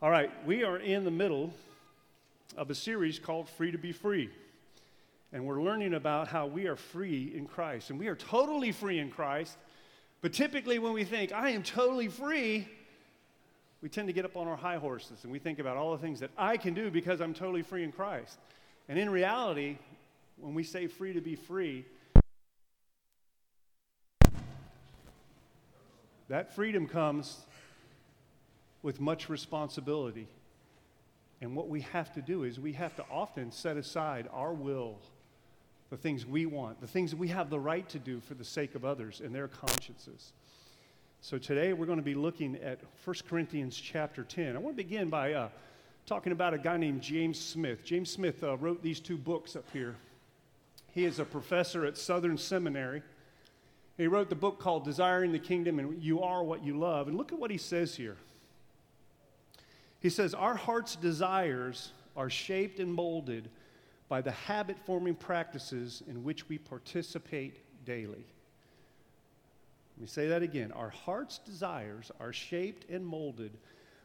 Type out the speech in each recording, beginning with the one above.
All right, we are in the middle of a series called Free to Be Free. And we're learning about how we are free in Christ. And we are totally free in Christ. But typically, when we think, I am totally free, we tend to get up on our high horses and we think about all the things that I can do because I'm totally free in Christ. And in reality, when we say free to be free, that freedom comes with much responsibility. And what we have to do is we have to often set aside our will, the things we want, the things we have the right to do for the sake of others and their consciences. So today we're going to be looking at 1 Corinthians chapter 10. I want to begin by uh, talking about a guy named James Smith. James Smith uh, wrote these two books up here. He is a professor at Southern Seminary. He wrote the book called Desiring the Kingdom and You Are What You Love. And look at what he says here. He says, Our heart's desires are shaped and molded by the habit forming practices in which we participate daily. Let me say that again. Our heart's desires are shaped and molded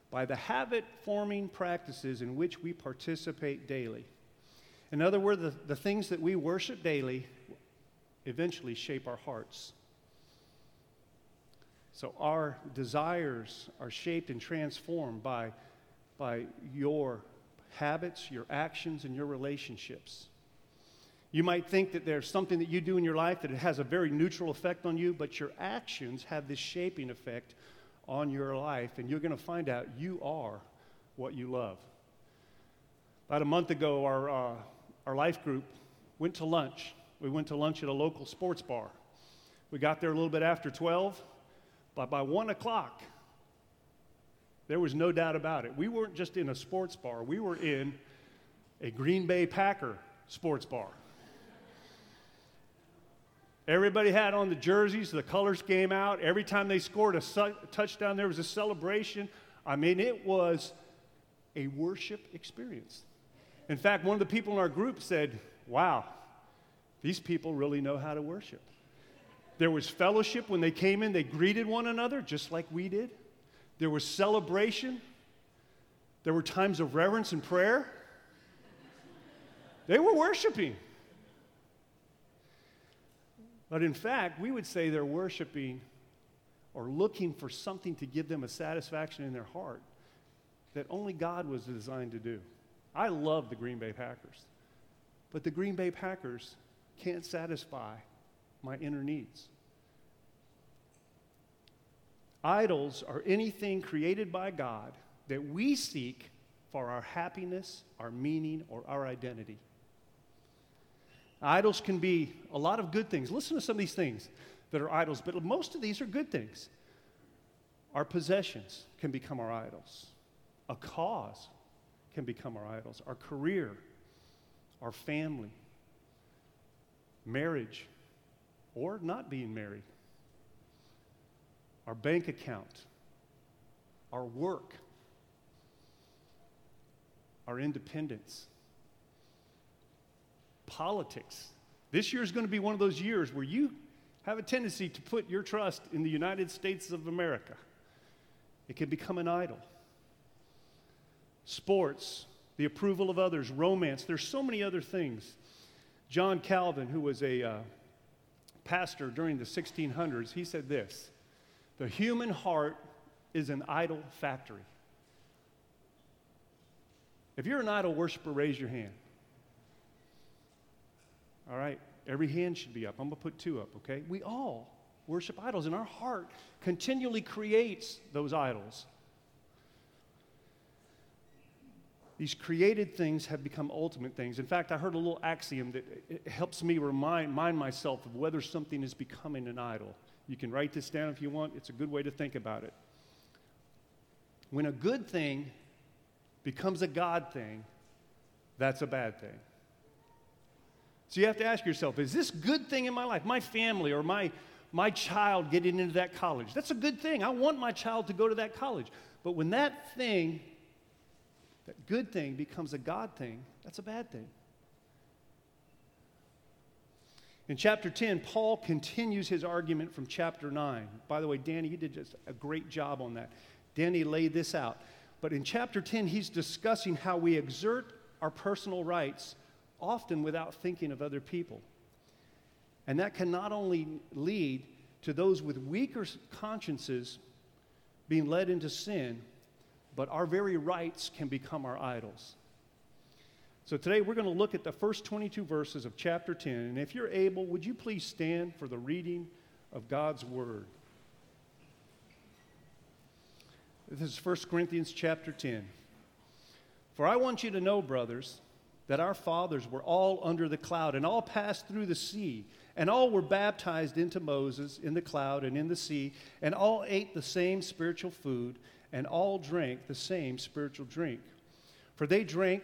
by the habit forming practices in which we participate daily. In other words, the, the things that we worship daily eventually shape our hearts. So our desires are shaped and transformed by by your habits, your actions, and your relationships. You might think that there's something that you do in your life that has a very neutral effect on you, but your actions have this shaping effect on your life, and you're going to find out you are what you love. About a month ago, our, uh, our life group went to lunch. We went to lunch at a local sports bar. We got there a little bit after 12, but by 1 o'clock, there was no doubt about it. We weren't just in a sports bar, we were in a Green Bay Packer sports bar. Everybody had on the jerseys, the colors came out. Every time they scored a su- touchdown, there was a celebration. I mean, it was a worship experience. In fact, one of the people in our group said, Wow, these people really know how to worship. There was fellowship when they came in, they greeted one another just like we did. There was celebration. There were times of reverence and prayer. They were worshiping. But in fact, we would say they're worshiping or looking for something to give them a satisfaction in their heart that only God was designed to do. I love the Green Bay Packers, but the Green Bay Packers can't satisfy my inner needs. Idols are anything created by God that we seek for our happiness, our meaning, or our identity. Idols can be a lot of good things. Listen to some of these things that are idols, but most of these are good things. Our possessions can become our idols. A cause can become our idols. Our career, our family, marriage, or not being married our bank account, our work, our independence, politics. This year is going to be one of those years where you have a tendency to put your trust in the United States of America. It can become an idol. Sports, the approval of others, romance, there's so many other things. John Calvin, who was a uh, pastor during the 1600s, he said this the human heart is an idol factory. If you're an idol worshiper, raise your hand. All right, every hand should be up. I'm going to put two up, okay? We all worship idols, and our heart continually creates those idols. These created things have become ultimate things. In fact, I heard a little axiom that helps me remind myself of whether something is becoming an idol. You can write this down if you want. It's a good way to think about it. When a good thing becomes a God thing, that's a bad thing. So you have to ask yourself is this good thing in my life, my family or my, my child getting into that college? That's a good thing. I want my child to go to that college. But when that thing, that good thing becomes a God thing, that's a bad thing. In chapter 10, Paul continues his argument from chapter 9. By the way, Danny, you did just a great job on that. Danny laid this out. But in chapter 10, he's discussing how we exert our personal rights, often without thinking of other people. And that can not only lead to those with weaker consciences being led into sin, but our very rights can become our idols. So today we're going to look at the first 22 verses of chapter 10. And if you're able, would you please stand for the reading of God's word? This is 1 Corinthians chapter 10. For I want you to know, brothers, that our fathers were all under the cloud and all passed through the sea, and all were baptized into Moses in the cloud and in the sea, and all ate the same spiritual food, and all drank the same spiritual drink. For they drank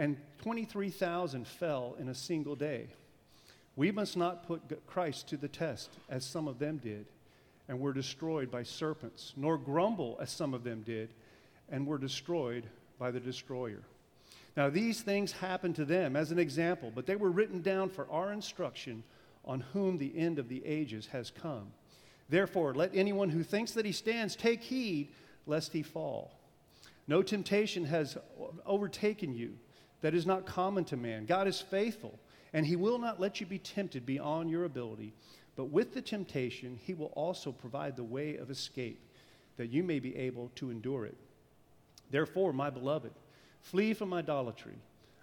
and 23,000 fell in a single day. We must not put Christ to the test, as some of them did, and were destroyed by serpents, nor grumble, as some of them did, and were destroyed by the destroyer. Now, these things happened to them as an example, but they were written down for our instruction on whom the end of the ages has come. Therefore, let anyone who thinks that he stands take heed lest he fall. No temptation has overtaken you that is not common to man. God is faithful, and he will not let you be tempted beyond your ability. But with the temptation, he will also provide the way of escape, that you may be able to endure it. Therefore, my beloved, flee from idolatry.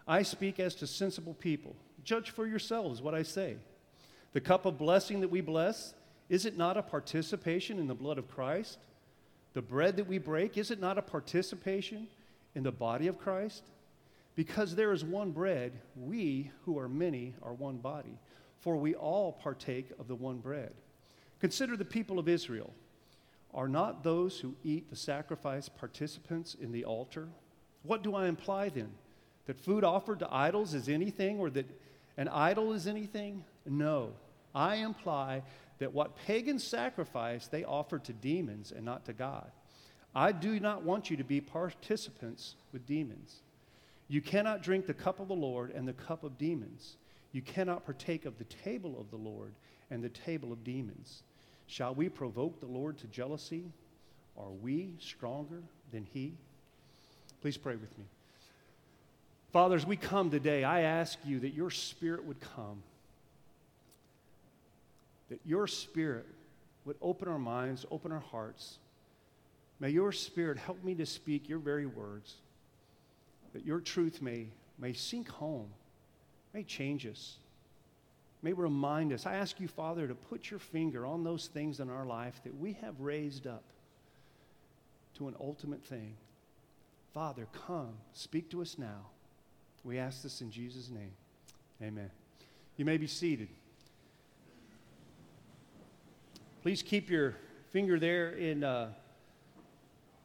I speak as to sensible people. Judge for yourselves what I say. The cup of blessing that we bless, is it not a participation in the blood of Christ? The bread that we break, is it not a participation in the body of Christ? Because there is one bread, we who are many are one body, for we all partake of the one bread. Consider the people of Israel. Are not those who eat the sacrifice participants in the altar? What do I imply then? That food offered to idols is anything, or that an idol is anything? No. I imply that what pagans sacrifice, they offer to demons and not to God. I do not want you to be participants with demons. You cannot drink the cup of the Lord and the cup of demons. You cannot partake of the table of the Lord and the table of demons. Shall we provoke the Lord to jealousy? Are we stronger than he? Please pray with me. Fathers, we come today, I ask you that your spirit would come, that your spirit would open our minds, open our hearts. May your spirit help me to speak your very words that your truth may, may sink home, may change us, may remind us. I ask you, Father, to put your finger on those things in our life that we have raised up to an ultimate thing. Father, come, speak to us now. We ask this in Jesus' name. Amen. You may be seated. Please keep your finger there in uh,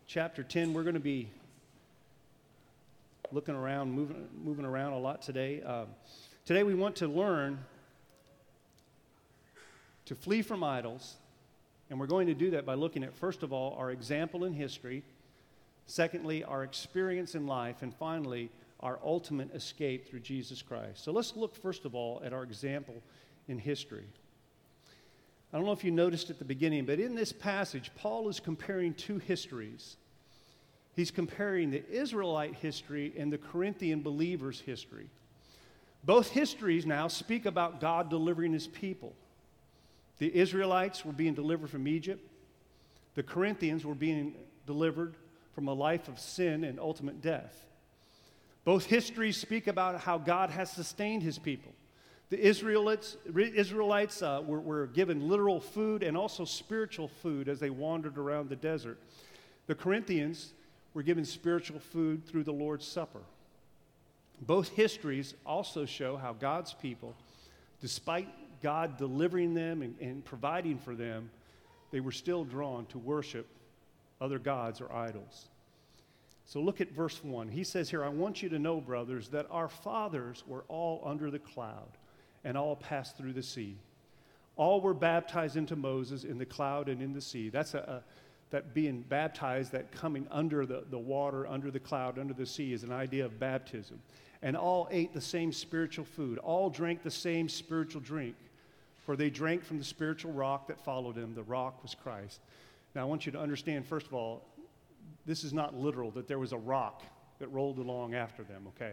chapter 10. We're going to be looking around, moving, moving around a lot today. Um, today we want to learn to flee from idols, and we're going to do that by looking at, first of all, our example in history, secondly, our experience in life, and finally, our ultimate escape through Jesus Christ. So let's look, first of all, at our example in history. I don't know if you noticed at the beginning, but in this passage, Paul is comparing two histories He's comparing the Israelite history and the Corinthian believers' history. Both histories now speak about God delivering his people. The Israelites were being delivered from Egypt, the Corinthians were being delivered from a life of sin and ultimate death. Both histories speak about how God has sustained his people. The Israelites, Israelites uh, were, were given literal food and also spiritual food as they wandered around the desert. The Corinthians were given spiritual food through the Lord's Supper. Both histories also show how God's people, despite God delivering them and, and, providing for them, they were still drawn to worship other gods or idols. So look at verse 1. He says here, I want you to know, brothers, that our fathers were all under the cloud and all passed through the sea. All were baptized into Moses in the cloud and in the sea. That's a, a that being baptized, that coming under the, the water, under the cloud, under the sea, is an idea of baptism. And all ate the same spiritual food. All drank the same spiritual drink, for they drank from the spiritual rock that followed them. The rock was Christ. Now, I want you to understand, first of all, this is not literal, that there was a rock that rolled along after them, okay?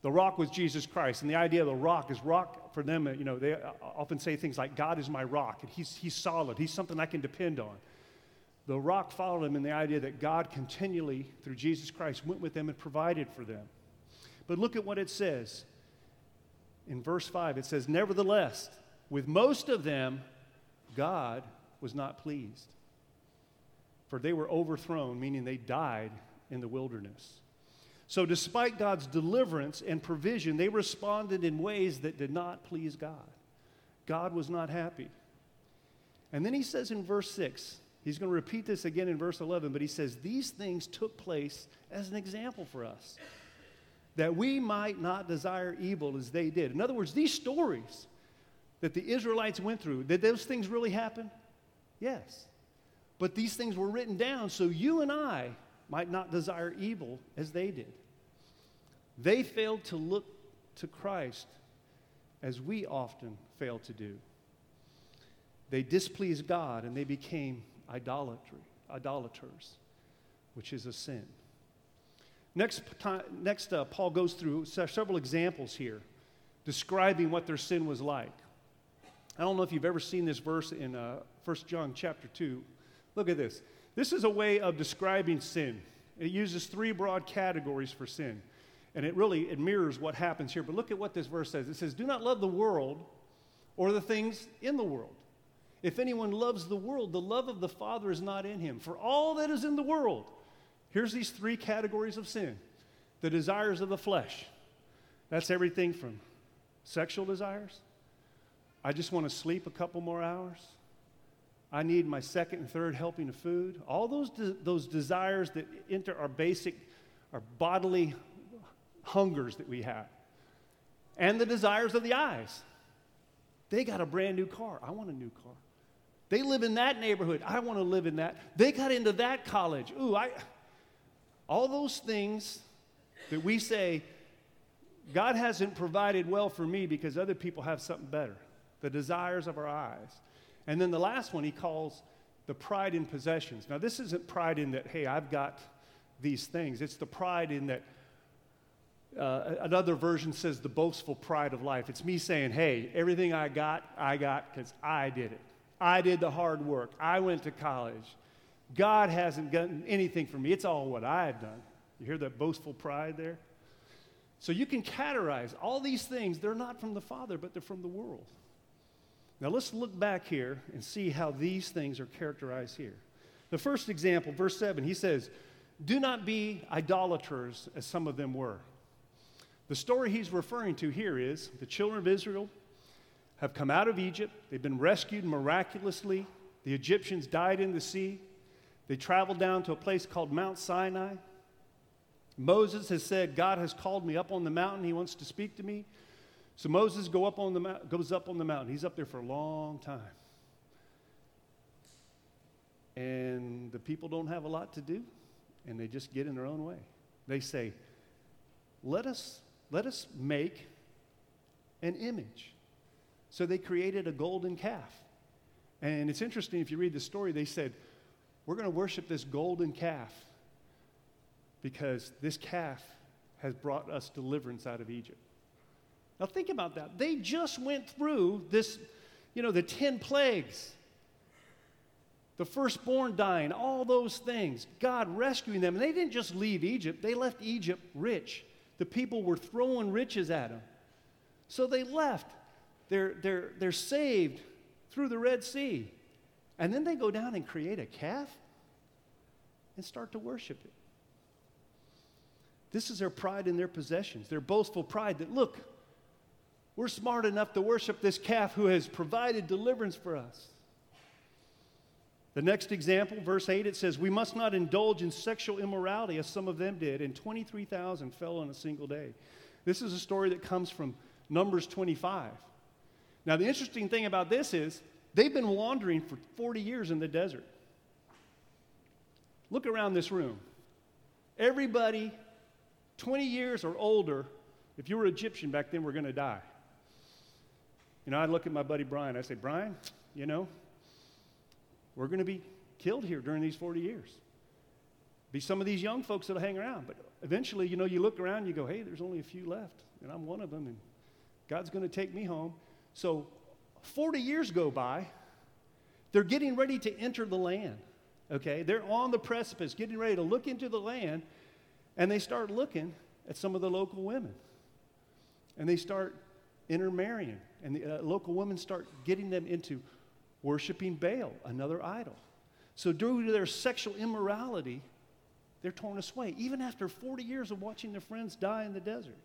The rock was Jesus Christ. And the idea of the rock is rock for them, you know, they uh, often say things like, God is my rock, and he's, he's solid, he's something I can depend on. The rock followed them in the idea that God continually, through Jesus Christ, went with them and provided for them. But look at what it says. In verse 5, it says, Nevertheless, with most of them, God was not pleased for they were overthrown, meaning they died in the wilderness. So, despite God's deliverance and provision, they responded in ways that did not please God. God was not happy. And then he says in verse 6, he's going to repeat this again in verse 11, but he says, These things took place as an example for us, that we might not desire evil as they did. In other words, these stories that the Israelites went through, did those things really happen? Yes. But these things were written down so you and I might not desire evil as they did. They failed to look to Christ as we often fail to do. They displeased God and they became idolatry, idolaters, which is a sin. Next, time, next uh, Paul goes through several examples here describing what their sin was like. I don't know if you've ever seen this verse in uh, 1 John chapter 2. Look at this. This is a way of describing sin. It uses three broad categories for sin. And it really it mirrors what happens here. But look at what this verse says. It says, "Do not love the world or the things in the world. If anyone loves the world, the love of the Father is not in him. For all that is in the world, here's these three categories of sin. The desires of the flesh. That's everything from sexual desires. I just want to sleep a couple more hours. I need my second and third helping of food. All those, de- those desires that enter our basic, our bodily hungers that we have. And the desires of the eyes. They got a brand new car. I want a new car. They live in that neighborhood. I want to live in that. They got into that college. Ooh, I. All those things that we say, God hasn't provided well for me because other people have something better. The desires of our eyes. And then the last one he calls the pride in possessions. Now, this isn't pride in that, hey, I've got these things. It's the pride in that, uh, another version says the boastful pride of life. It's me saying, hey, everything I got, I got because I did it. I did the hard work. I went to college. God hasn't done anything for me. It's all what I've done. You hear that boastful pride there? So you can categorize all these things. They're not from the Father, but they're from the world. Now let's look back here and see how these things are characterized here. The first example, verse 7, he says, Do not be idolaters as some of them were. The story he's referring to here is the children of Israel have come out of Egypt, they've been rescued miraculously. The Egyptians died in the sea. They traveled down to a place called Mount Sinai. Moses has said, God has called me up on the mountain. He wants to speak to me. So Moses go up on the, goes up on the mountain. He's up there for a long time. And the people don't have a lot to do, and they just get in their own way. They say, let us, let us make an image. So they created a golden calf. And it's interesting if you read the story, they said, We're going to worship this golden calf because this calf has brought us deliverance out of Egypt. Now think about that. They just went through this, you know, the 10 plagues, the firstborn dying, all those things, God rescuing them. And they didn't just leave Egypt, they left Egypt rich. The people were throwing riches at them. So they left. They're, they're, they're saved through the Red Sea. And then they go down and create a calf and start to worship it. This is their pride in their possessions, their boastful pride that, look, we're smart enough to worship this calf who has provided deliverance for us. The next example, verse 8, it says, We must not indulge in sexual immorality as some of them did, and 23,000 fell in a single day. This is a story that comes from Numbers 25. Now, the interesting thing about this is they've been wandering for 40 years in the desert. Look around this room. Everybody 20 years or older, if you were Egyptian back then, were going to die. You know, I'd look at my buddy Brian. I say, Brian, you know, we're going to be killed here during these 40 years. Be some of these young folks that'll hang around. But eventually, you know, you look around you go, hey, there's only a few left, and I'm one of them, and God's going to take me home. So 40 years go by. They're getting ready to enter the land. Okay? They're on the precipice, getting ready to look into the land, and they start looking at some of the local women. And they start intermarrying. And the uh, local women start getting them into worshiping Baal, another idol. So, due to their sexual immorality, they're torn away, even after 40 years of watching their friends die in the desert.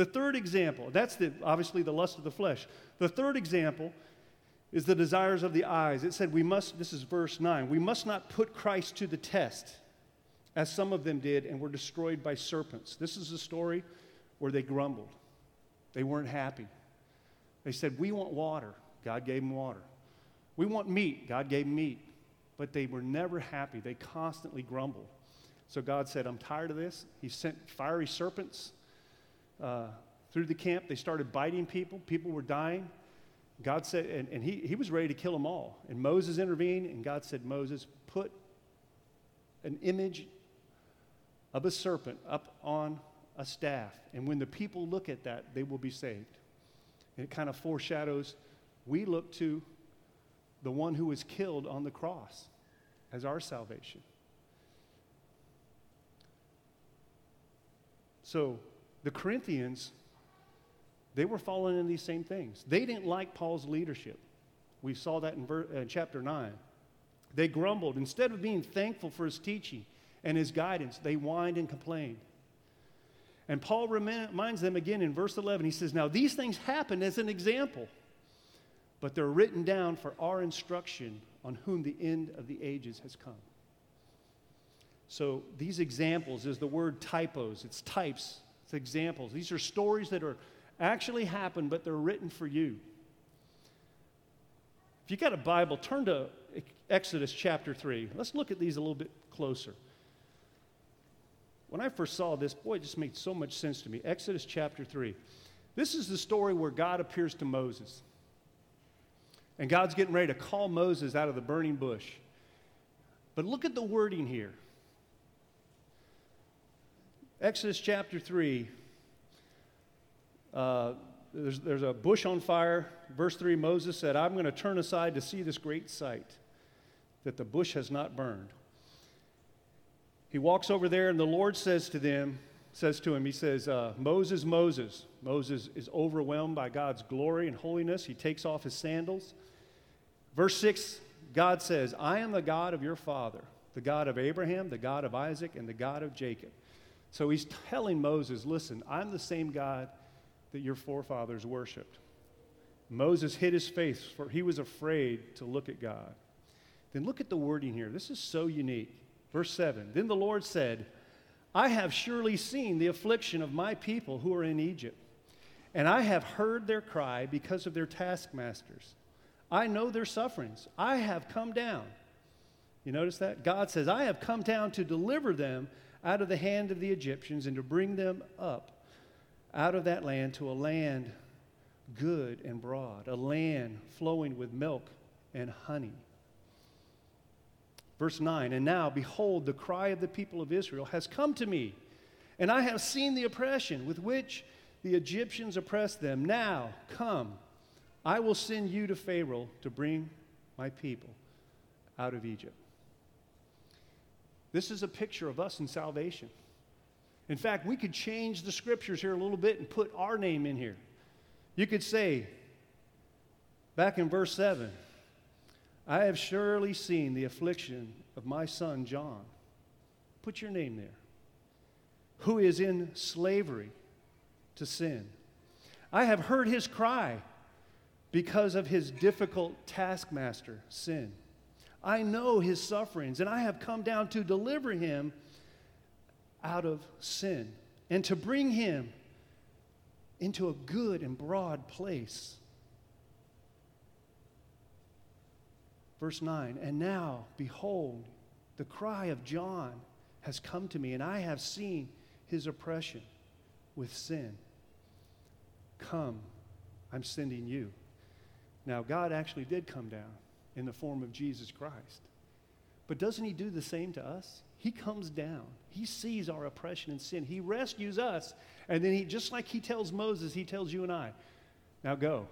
The third example, that's the, obviously the lust of the flesh. The third example is the desires of the eyes. It said, We must, this is verse 9, we must not put Christ to the test, as some of them did and were destroyed by serpents. This is a story where they grumbled. They weren't happy. They said, We want water. God gave them water. We want meat. God gave them meat. But they were never happy. They constantly grumbled. So God said, I'm tired of this. He sent fiery serpents uh, through the camp. They started biting people. People were dying. God said, and, and he, he was ready to kill them all. And Moses intervened, and God said, Moses, put an image of a serpent up on a staff. And when the people look at that, they will be saved. And it kind of foreshadows we look to the one who was killed on the cross as our salvation. So the Corinthians, they were falling in these same things. They didn't like Paul's leadership. We saw that in ver- uh, chapter 9. They grumbled. Instead of being thankful for his teaching and his guidance, they whined and complained. And Paul reminds them again in verse 11. He says, Now these things happened as an example, but they're written down for our instruction on whom the end of the ages has come. So these examples is the word typos, it's types, it's examples. These are stories that are actually happened, but they're written for you. If you got a Bible, turn to Exodus chapter 3. Let's look at these a little bit closer. When I first saw this, boy, it just made so much sense to me. Exodus chapter 3. This is the story where God appears to Moses. And God's getting ready to call Moses out of the burning bush. But look at the wording here. Exodus chapter 3. Uh, there's, there's a bush on fire. Verse 3 Moses said, I'm going to turn aside to see this great sight, that the bush has not burned. He walks over there, and the Lord says to them, says to him, He says, uh, Moses, Moses. Moses is overwhelmed by God's glory and holiness. He takes off his sandals. Verse 6, God says, I am the God of your father, the God of Abraham, the God of Isaac, and the God of Jacob. So he's telling Moses, Listen, I'm the same God that your forefathers worshiped. Moses hid his face, for he was afraid to look at God. Then look at the wording here. This is so unique. Verse 7 Then the Lord said, I have surely seen the affliction of my people who are in Egypt, and I have heard their cry because of their taskmasters. I know their sufferings. I have come down. You notice that? God says, I have come down to deliver them out of the hand of the Egyptians and to bring them up out of that land to a land good and broad, a land flowing with milk and honey. Verse 9, and now, behold, the cry of the people of Israel has come to me, and I have seen the oppression with which the Egyptians oppress them. Now, come, I will send you to Pharaoh to bring my people out of Egypt. This is a picture of us in salvation. In fact, we could change the scriptures here a little bit and put our name in here. You could say, back in verse 7, I have surely seen the affliction of my son John. Put your name there. Who is in slavery to sin. I have heard his cry because of his difficult taskmaster, sin. I know his sufferings, and I have come down to deliver him out of sin and to bring him into a good and broad place. Verse 9, and now, behold, the cry of John has come to me, and I have seen his oppression with sin. Come, I'm sending you. Now, God actually did come down in the form of Jesus Christ. But doesn't he do the same to us? He comes down. He sees our oppression and sin. He rescues us. And then he, just like he tells Moses, he tells you and I, now go.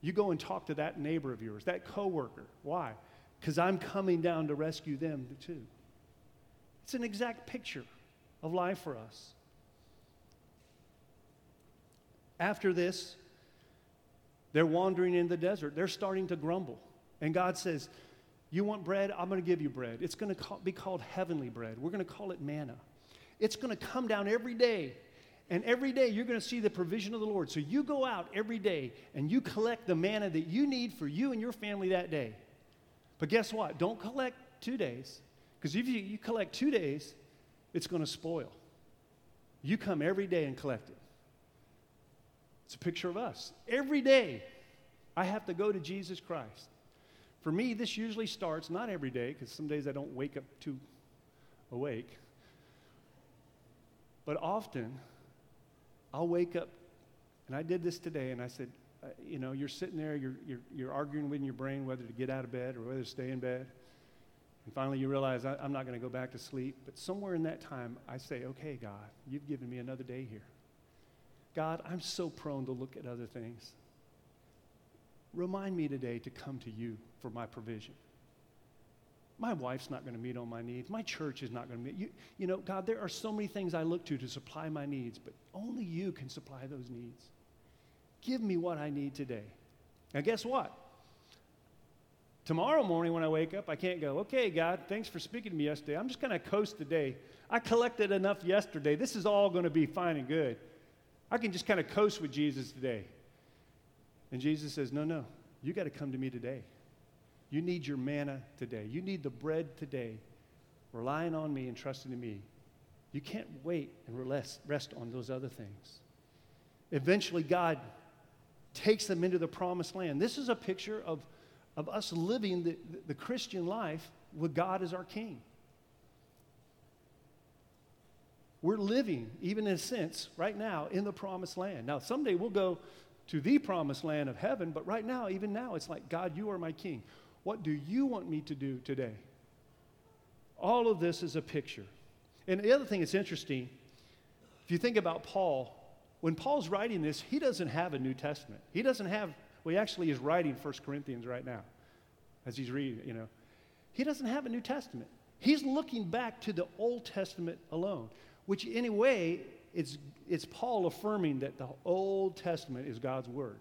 You go and talk to that neighbor of yours, that coworker. Why? Because I'm coming down to rescue them too. It's an exact picture of life for us. After this, they're wandering in the desert. They're starting to grumble. And God says, You want bread? I'm going to give you bread. It's going to be called heavenly bread. We're going to call it manna. It's going to come down every day. And every day you're going to see the provision of the Lord. So you go out every day and you collect the manna that you need for you and your family that day. But guess what? Don't collect two days. Because if you, you collect two days, it's going to spoil. You come every day and collect it. It's a picture of us. Every day, I have to go to Jesus Christ. For me, this usually starts, not every day, because some days I don't wake up too awake, but often I'll wake up, and I did this today, and I said, uh, you know, you're sitting there, you're, you're, you're arguing within your brain whether to get out of bed or whether to stay in bed. And finally, you realize I, I'm not going to go back to sleep. But somewhere in that time, I say, okay, God, you've given me another day here. God, I'm so prone to look at other things. Remind me today to come to you for my provision. My wife's not going to meet all my needs. My church is not going to meet. You, you know, God, there are so many things I look to to supply my needs, but only you can supply those needs. Give me what I need today. Now, guess what? Tomorrow morning when I wake up, I can't go, okay, God, thanks for speaking to me yesterday. I'm just going to coast today. I collected enough yesterday. This is all going to be fine and good. I can just kind of coast with Jesus today. And Jesus says, No, no, you got to come to me today. You need your manna today. You need the bread today, relying on me and trusting in me. You can't wait and rest on those other things. Eventually, God takes them into the promised land. This is a picture of, of us living the, the Christian life with God as our king. We're living, even in a sense, right now in the promised land. Now, someday we'll go to the promised land of heaven, but right now, even now, it's like, God, you are my king. What do you want me to do today? All of this is a picture. And the other thing that's interesting, if you think about Paul, when Paul's writing this, he doesn't have a New Testament. He doesn't have, well, he actually is writing 1 Corinthians right now as he's reading, you know. He doesn't have a New Testament. He's looking back to the Old Testament alone which in a way, it's, it's Paul affirming that the Old Testament is God's Word.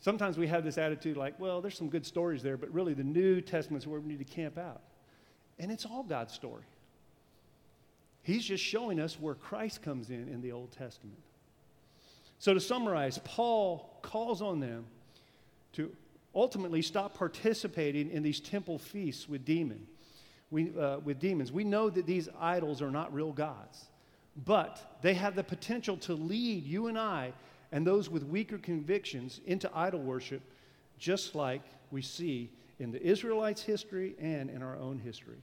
Sometimes we have this attitude like, well, there's some good stories there, but really the New Testament is where we need to camp out. And it's all God's story. He's just showing us where Christ comes in in the Old Testament. So, to summarize, Paul calls on them to ultimately stop participating in these temple feasts with demons we, uh, with demons. We know that these idols are not real gods, but they have the potential to lead you and I and those with weaker convictions into idol worship, just like we see in the Israelites' history and in our own history.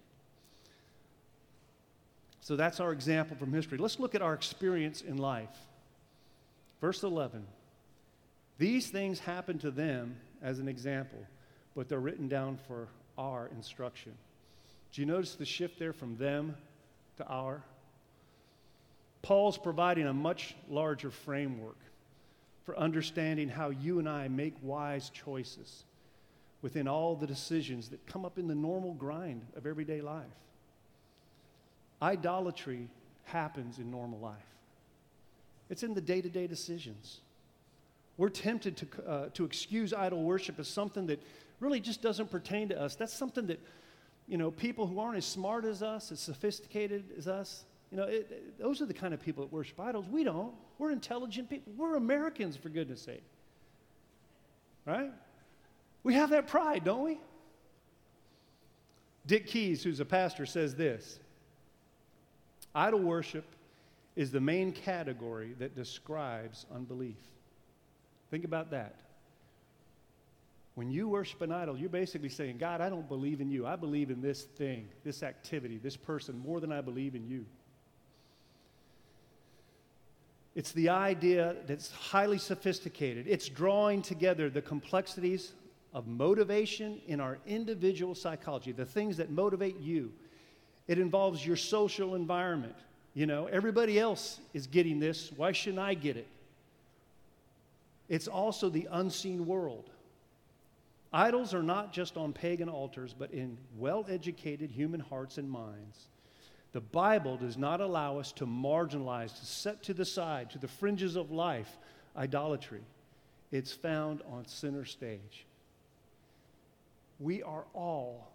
So that's our example from history. Let's look at our experience in life. Verse 11 These things happened to them as an example, but they're written down for our instruction. Do you notice the shift there from them to our? Paul's providing a much larger framework for understanding how you and I make wise choices within all the decisions that come up in the normal grind of everyday life. Idolatry happens in normal life, it's in the day to day decisions. We're tempted to, uh, to excuse idol worship as something that really just doesn't pertain to us. That's something that you know, people who aren't as smart as us, as sophisticated as us. You know, it, it, those are the kind of people that worship idols. We don't. We're intelligent people. We're Americans, for goodness sake. Right? We have that pride, don't we? Dick Keyes, who's a pastor, says this Idol worship is the main category that describes unbelief. Think about that. When you worship an idol, you're basically saying, God, I don't believe in you. I believe in this thing, this activity, this person more than I believe in you. It's the idea that's highly sophisticated. It's drawing together the complexities of motivation in our individual psychology, the things that motivate you. It involves your social environment. You know, everybody else is getting this. Why shouldn't I get it? It's also the unseen world. Idols are not just on pagan altars, but in well educated human hearts and minds. The Bible does not allow us to marginalize, to set to the side, to the fringes of life, idolatry. It's found on center stage. We are all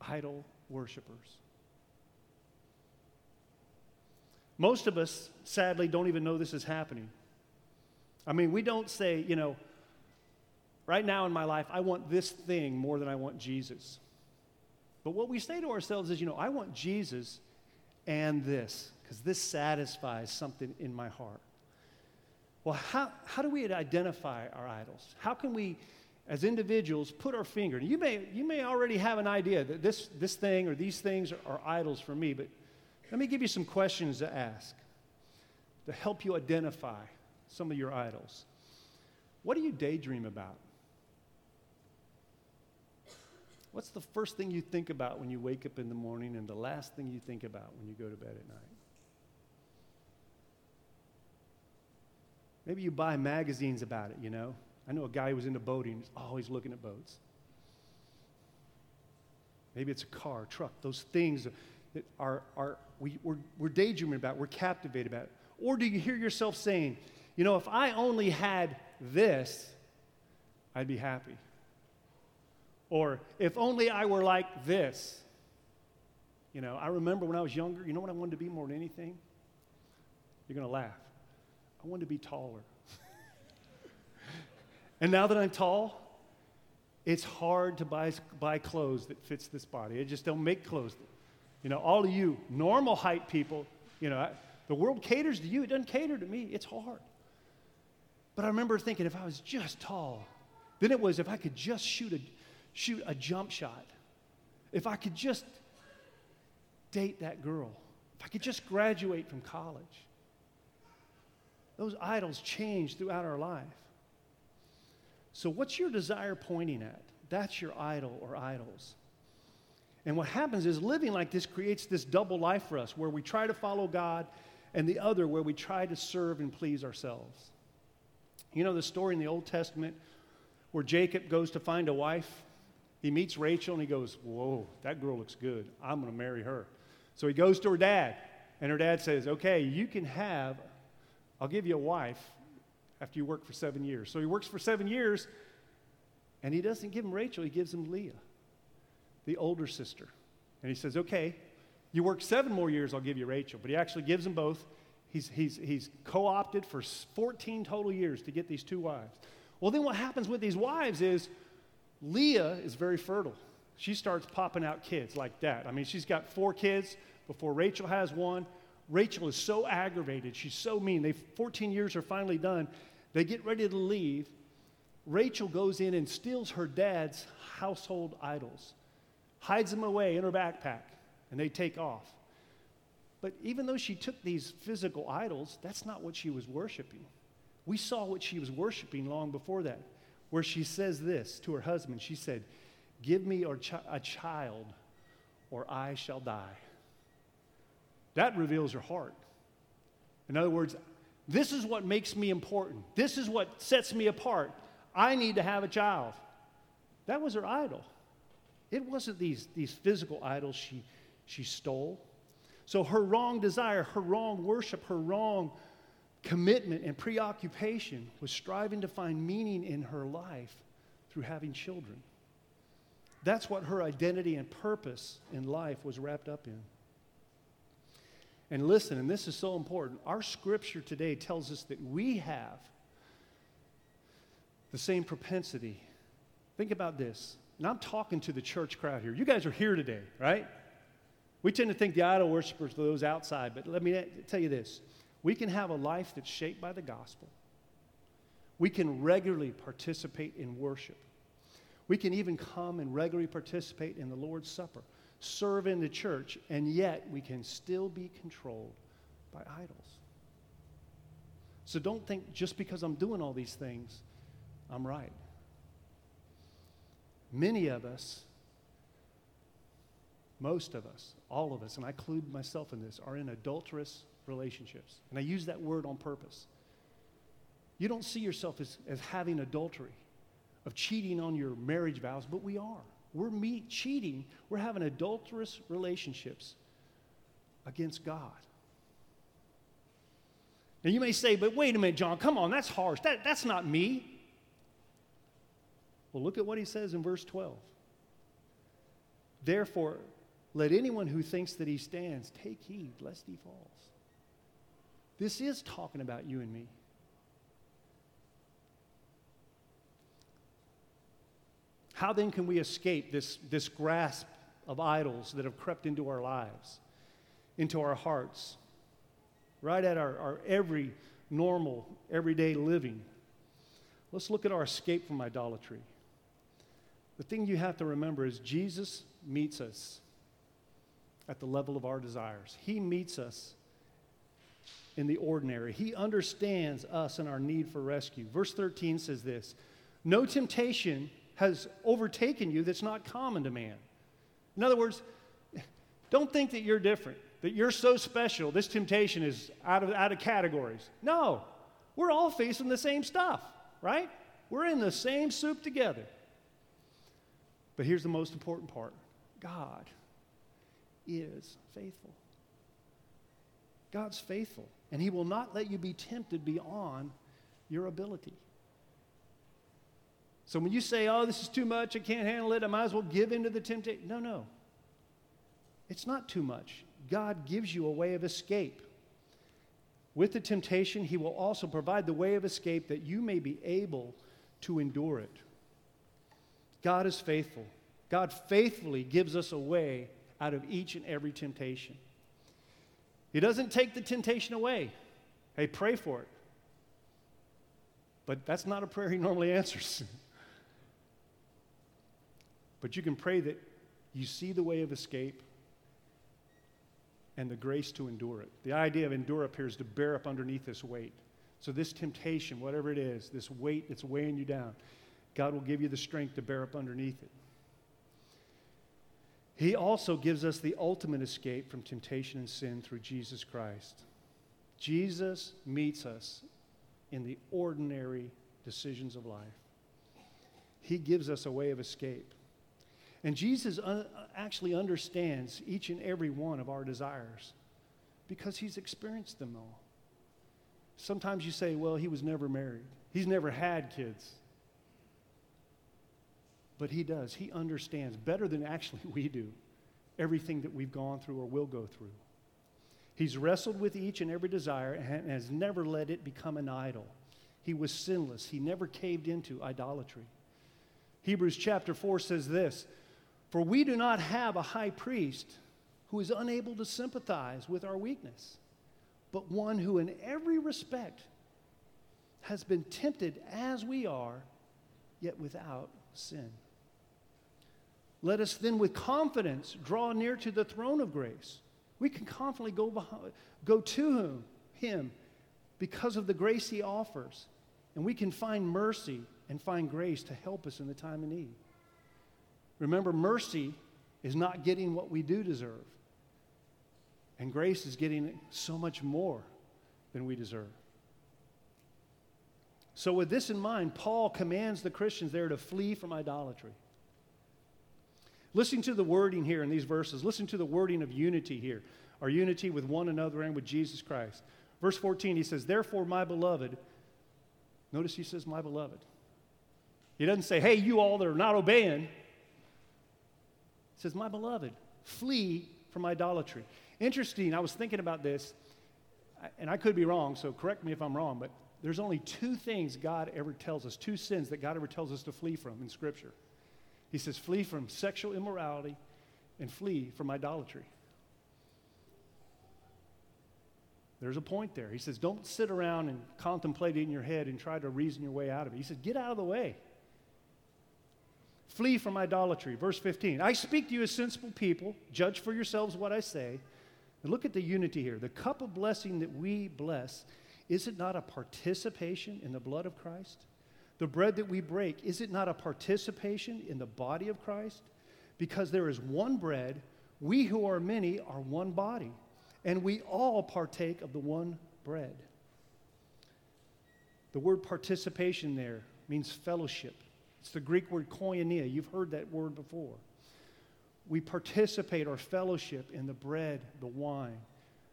idol worshipers. Most of us, sadly, don't even know this is happening. I mean, we don't say, you know, right now in my life, I want this thing more than I want Jesus. But what we say to ourselves is, you know, I want Jesus and this, because this satisfies something in my heart. Well, how, how do we identify our idols? How can we, as individuals, put our finger? You may, you may already have an idea that this, this thing or these things are, are idols for me, but let me give you some questions to ask to help you identify some of your idols. What do you daydream about? What's the first thing you think about when you wake up in the morning and the last thing you think about when you go to bed at night? Maybe you buy magazines about it, you know? I know a guy who was into boating, he's always looking at boats. Maybe it's a car, truck, those things that are, are we, we're, we're daydreaming about, we're captivated about. Or do you hear yourself saying, you know, if I only had this, I'd be happy? Or if only I were like this. You know, I remember when I was younger, you know what I wanted to be more than anything? You're going to laugh. I wanted to be taller. and now that I'm tall, it's hard to buy, buy clothes that fits this body. It just don't make clothes. You know, all of you normal height people, you know, I, the world caters to you. It doesn't cater to me. It's hard. But I remember thinking if I was just tall, then it was if I could just shoot a, shoot a jump shot, if I could just date that girl, if I could just graduate from college. Those idols change throughout our life. So, what's your desire pointing at? That's your idol or idols. And what happens is living like this creates this double life for us where we try to follow God and the other where we try to serve and please ourselves. You know the story in the Old Testament where Jacob goes to find a wife he meets Rachel and he goes, Whoa, that girl looks good. I'm going to marry her. So he goes to her dad, and her dad says, Okay, you can have, I'll give you a wife after you work for seven years. So he works for seven years, and he doesn't give him Rachel, he gives him Leah, the older sister. And he says, Okay, you work seven more years, I'll give you Rachel. But he actually gives them both. He's, he's, he's co opted for 14 total years to get these two wives. Well, then what happens with these wives is Leah is very fertile. She starts popping out kids like that. I mean, she's got four kids before Rachel has one. Rachel is so aggravated. She's so mean. They 14 years are finally done. They get ready to leave. Rachel goes in and steals her dad's household idols, hides them away in her backpack, and they take off. But even though she took these physical idols, that's not what she was worshiping. We saw what she was worshiping long before that where she says this to her husband. She said, Give me a child, or I shall die. That reveals her heart. In other words, this is what makes me important. This is what sets me apart. I need to have a child. That was her idol. It wasn't these, these physical idols she, she stole. So her wrong desire, her wrong worship, her wrong commitment and preoccupation was striving to find meaning in her life through having children. That's what her identity and purpose in life was wrapped up in. And listen, and this is so important, our scripture today tells us that we have the same propensity. Think about this. and I'm talking to the church crowd here. You guys are here today, right? We tend to think the idol worshippers are those outside, but let me tell you this we can have a life that's shaped by the gospel. We can regularly participate in worship. We can even come and regularly participate in the Lord's Supper, serve in the church, and yet we can still be controlled by idols. So don't think just because I'm doing all these things, I'm right. Many of us, most of us, all of us, and I include myself in this, are in adulterous relationships. And I use that word on purpose. You don't see yourself as, as having adultery, of cheating on your marriage vows, but we are. We're me cheating, we're having adulterous relationships against God. Now you may say, but wait a minute, John, come on, that's harsh. That, that's not me. Well, look at what he says in verse 12. Therefore, let anyone who thinks that he stands take heed lest he falls. This is talking about you and me. How then can we escape this, this grasp of idols that have crept into our lives, into our hearts, right at our, our every normal, everyday living? Let's look at our escape from idolatry. The thing you have to remember is Jesus meets us at the level of our desires. He meets us in the ordinary. He understands us and our need for rescue. Verse 13 says this No temptation has overtaken you that's not common to man. In other words, don't think that you're different, that you're so special, this temptation is out of, out of categories. No, we're all facing the same stuff, right? We're in the same soup together. But here's the most important part God is faithful. God's faithful, and He will not let you be tempted beyond your ability. So when you say, oh, this is too much, I can't handle it, I might as well give in to the temptation. No, no. It's not too much. God gives you a way of escape. With the temptation, He will also provide the way of escape that you may be able to endure it. God is faithful. God faithfully gives us a way out of each and every temptation. He doesn't take the temptation away. Hey, pray for it. But that's not a prayer he normally answers. but you can pray that you see the way of escape and the grace to endure it. The idea of endure appears to bear up underneath this weight. So, this temptation, whatever it is, this weight that's weighing you down, God will give you the strength to bear up underneath it. He also gives us the ultimate escape from temptation and sin through Jesus Christ. Jesus meets us in the ordinary decisions of life. He gives us a way of escape. And Jesus un- actually understands each and every one of our desires because he's experienced them all. Sometimes you say, well, he was never married, he's never had kids but he does. He understands better than actually we do everything that we've gone through or will go through. He's wrestled with each and every desire and has never let it become an idol. He was sinless. He never caved into idolatry. Hebrews chapter 4 says this For we do not have a high priest who is unable to sympathize with our weakness, but one who, in every respect, has been tempted as we are, yet without sin. Let us then with confidence draw near to the throne of grace. We can confidently go, behind, go to him, him because of the grace he offers. And we can find mercy and find grace to help us in the time of need. Remember, mercy is not getting what we do deserve, and grace is getting so much more than we deserve. So, with this in mind, Paul commands the Christians there to flee from idolatry. Listen to the wording here in these verses. Listen to the wording of unity here our unity with one another and with Jesus Christ. Verse 14, he says, Therefore, my beloved, notice he says, My beloved. He doesn't say, Hey, you all that are not obeying. He says, My beloved, flee from idolatry. Interesting, I was thinking about this, and I could be wrong, so correct me if I'm wrong, but there's only two things God ever tells us, two sins that God ever tells us to flee from in Scripture. He says, Flee from sexual immorality and flee from idolatry. There's a point there. He says, Don't sit around and contemplate it in your head and try to reason your way out of it. He says, Get out of the way. Flee from idolatry. Verse 15 I speak to you as sensible people. Judge for yourselves what I say. And look at the unity here. The cup of blessing that we bless, is it not a participation in the blood of Christ? The bread that we break, is it not a participation in the body of Christ? Because there is one bread, we who are many are one body, and we all partake of the one bread. The word participation there means fellowship. It's the Greek word koinonia. You've heard that word before. We participate or fellowship in the bread, the wine,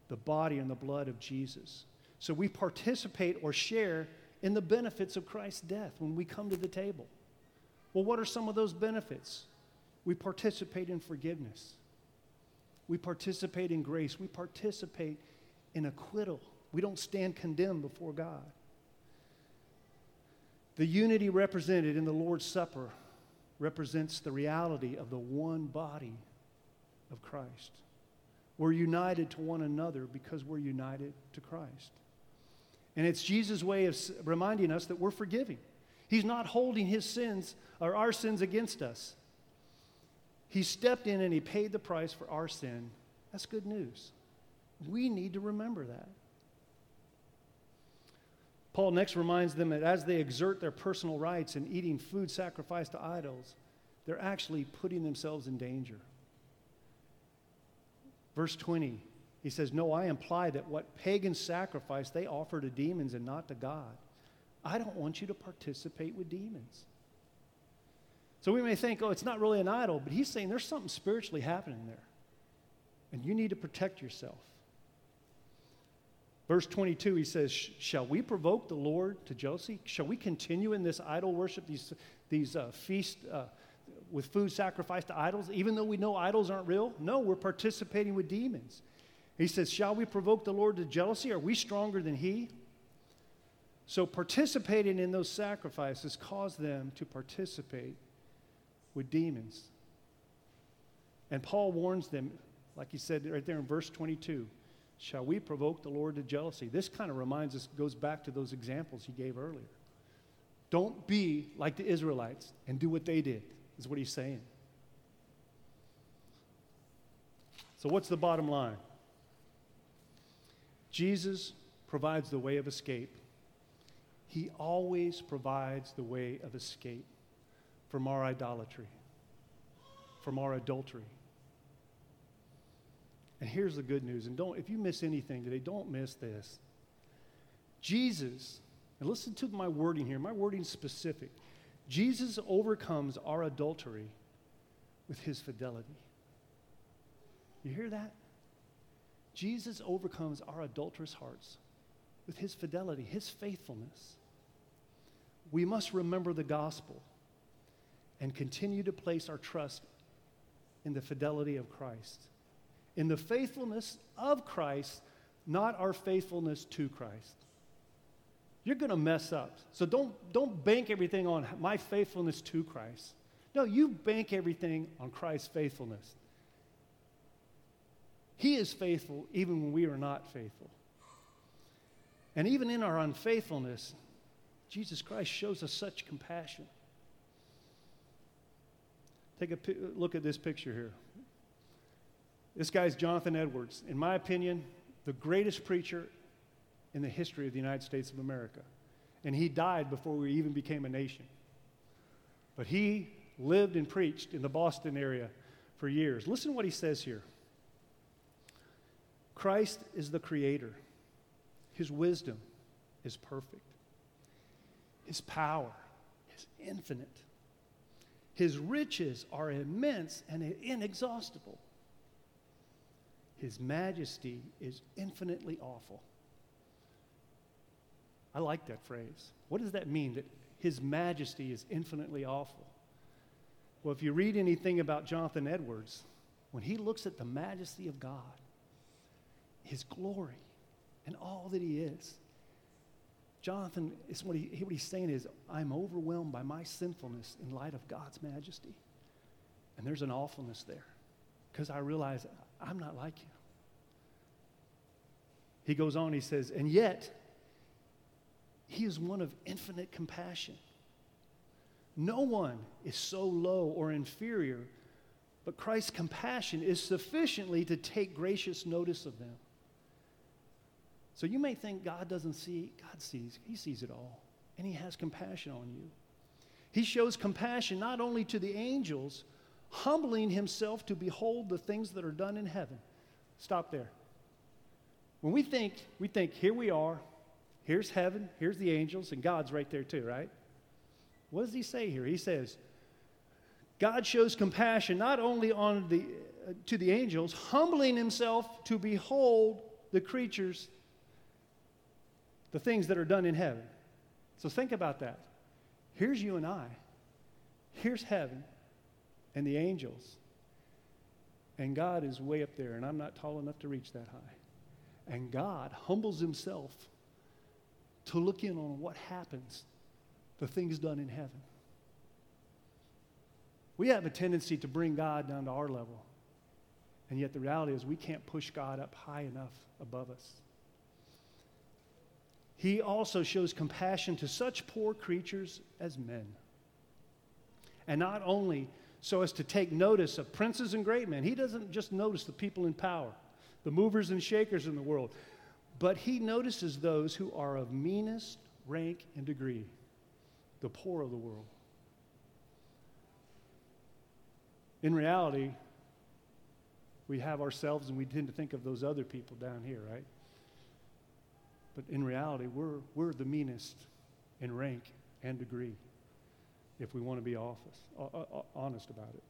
the body, and the blood of Jesus. So we participate or share in the benefits of Christ's death when we come to the table. Well, what are some of those benefits? We participate in forgiveness. We participate in grace. We participate in acquittal. We don't stand condemned before God. The unity represented in the Lord's Supper represents the reality of the one body of Christ. We're united to one another because we're united to Christ. And it's Jesus' way of reminding us that we're forgiving. He's not holding his sins or our sins against us. He stepped in and he paid the price for our sin. That's good news. We need to remember that. Paul next reminds them that as they exert their personal rights in eating food sacrificed to idols, they're actually putting themselves in danger. Verse 20, he says, No, I imply that what pagan sacrifice, they offer to demons and not to God. I don't want you to participate with demons. So we may think, oh, it's not really an idol, but he's saying there's something spiritually happening there. And you need to protect yourself. Verse 22, he says, Shall we provoke the Lord to jealousy? Shall we continue in this idol worship, these, these uh, feasts uh, with food sacrificed to idols, even though we know idols aren't real? No, we're participating with demons. He says, Shall we provoke the Lord to jealousy? Are we stronger than he? So, participating in those sacrifices caused them to participate with demons. And Paul warns them, like he said right there in verse 22 Shall we provoke the Lord to jealousy? This kind of reminds us, goes back to those examples he gave earlier. Don't be like the Israelites and do what they did, is what he's saying. So, what's the bottom line? Jesus provides the way of escape. He always provides the way of escape from our idolatry, from our adultery, and here's the good news. And don't, if you miss anything today, don't miss this. Jesus, and listen to my wording here, my wording specific. Jesus overcomes our adultery with his fidelity. You hear that? Jesus overcomes our adulterous hearts with his fidelity, his faithfulness. We must remember the gospel and continue to place our trust in the fidelity of Christ in the faithfulness of Christ, not our faithfulness to Christ. You're going to mess up. So don't, don't bank everything on my faithfulness to Christ. No, you bank everything on Christ's faithfulness. He is faithful even when we are not faithful. And even in our unfaithfulness, Jesus Christ shows us such compassion. Take a look at this picture here. This guy's Jonathan Edwards. In my opinion, the greatest preacher in the history of the United States of America. And he died before we even became a nation. But he lived and preached in the Boston area for years. Listen to what he says here Christ is the creator, his wisdom is perfect, his power is infinite, his riches are immense and inexhaustible. His majesty is infinitely awful. I like that phrase. What does that mean? That his majesty is infinitely awful. Well, if you read anything about Jonathan Edwards, when he looks at the majesty of God, his glory, and all that he is, Jonathan what, he, what he's saying is, I'm overwhelmed by my sinfulness in light of God's majesty. And there's an awfulness there because I realize I'm not like him. He goes on, he says, and yet, he is one of infinite compassion. No one is so low or inferior, but Christ's compassion is sufficiently to take gracious notice of them. So you may think God doesn't see, God sees, He sees it all, and He has compassion on you. He shows compassion not only to the angels, humbling Himself to behold the things that are done in heaven. Stop there. When we think, we think, here we are, here's heaven, here's the angels, and God's right there too, right? What does he say here? He says, God shows compassion not only on the, uh, to the angels, humbling himself to behold the creatures, the things that are done in heaven. So think about that. Here's you and I. Here's heaven and the angels. And God is way up there, and I'm not tall enough to reach that high. And God humbles himself to look in on what happens the things done in heaven. We have a tendency to bring God down to our level. And yet the reality is we can't push God up high enough above us. He also shows compassion to such poor creatures as men. And not only so as to take notice of princes and great men, he doesn't just notice the people in power, the movers and shakers in the world, but he notices those who are of meanest rank and degree the poor of the world. In reality, we have ourselves and we tend to think of those other people down here, right? But in reality, we're, we're the meanest in rank and degree if we want to be office, uh, honest about it.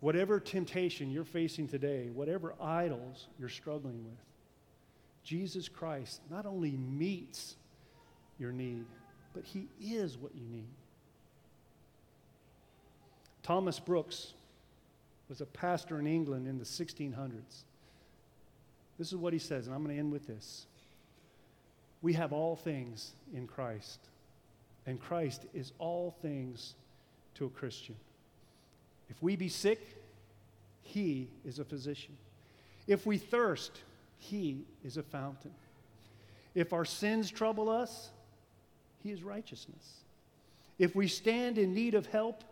Whatever temptation you're facing today, whatever idols you're struggling with, Jesus Christ not only meets your need, but He is what you need. Thomas Brooks was a pastor in England in the 1600s. This is what he says, and I'm going to end with this. We have all things in Christ, and Christ is all things to a Christian. If we be sick, He is a physician. If we thirst, He is a fountain. If our sins trouble us, he is righteousness. If we stand in need of help,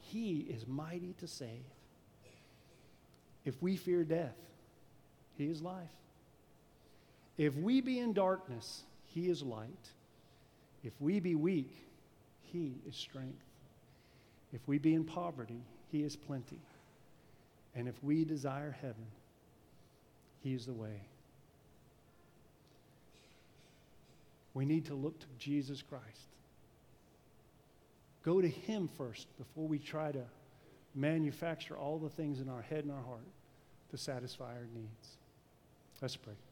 He is mighty to save. If we fear death, He is life. If we be in darkness, He is light. If we be weak, He is strength. If we be in poverty, He is plenty. And if we desire heaven, He is the way. We need to look to Jesus Christ. Go to Him first before we try to manufacture all the things in our head and our heart to satisfy our needs. Let's pray.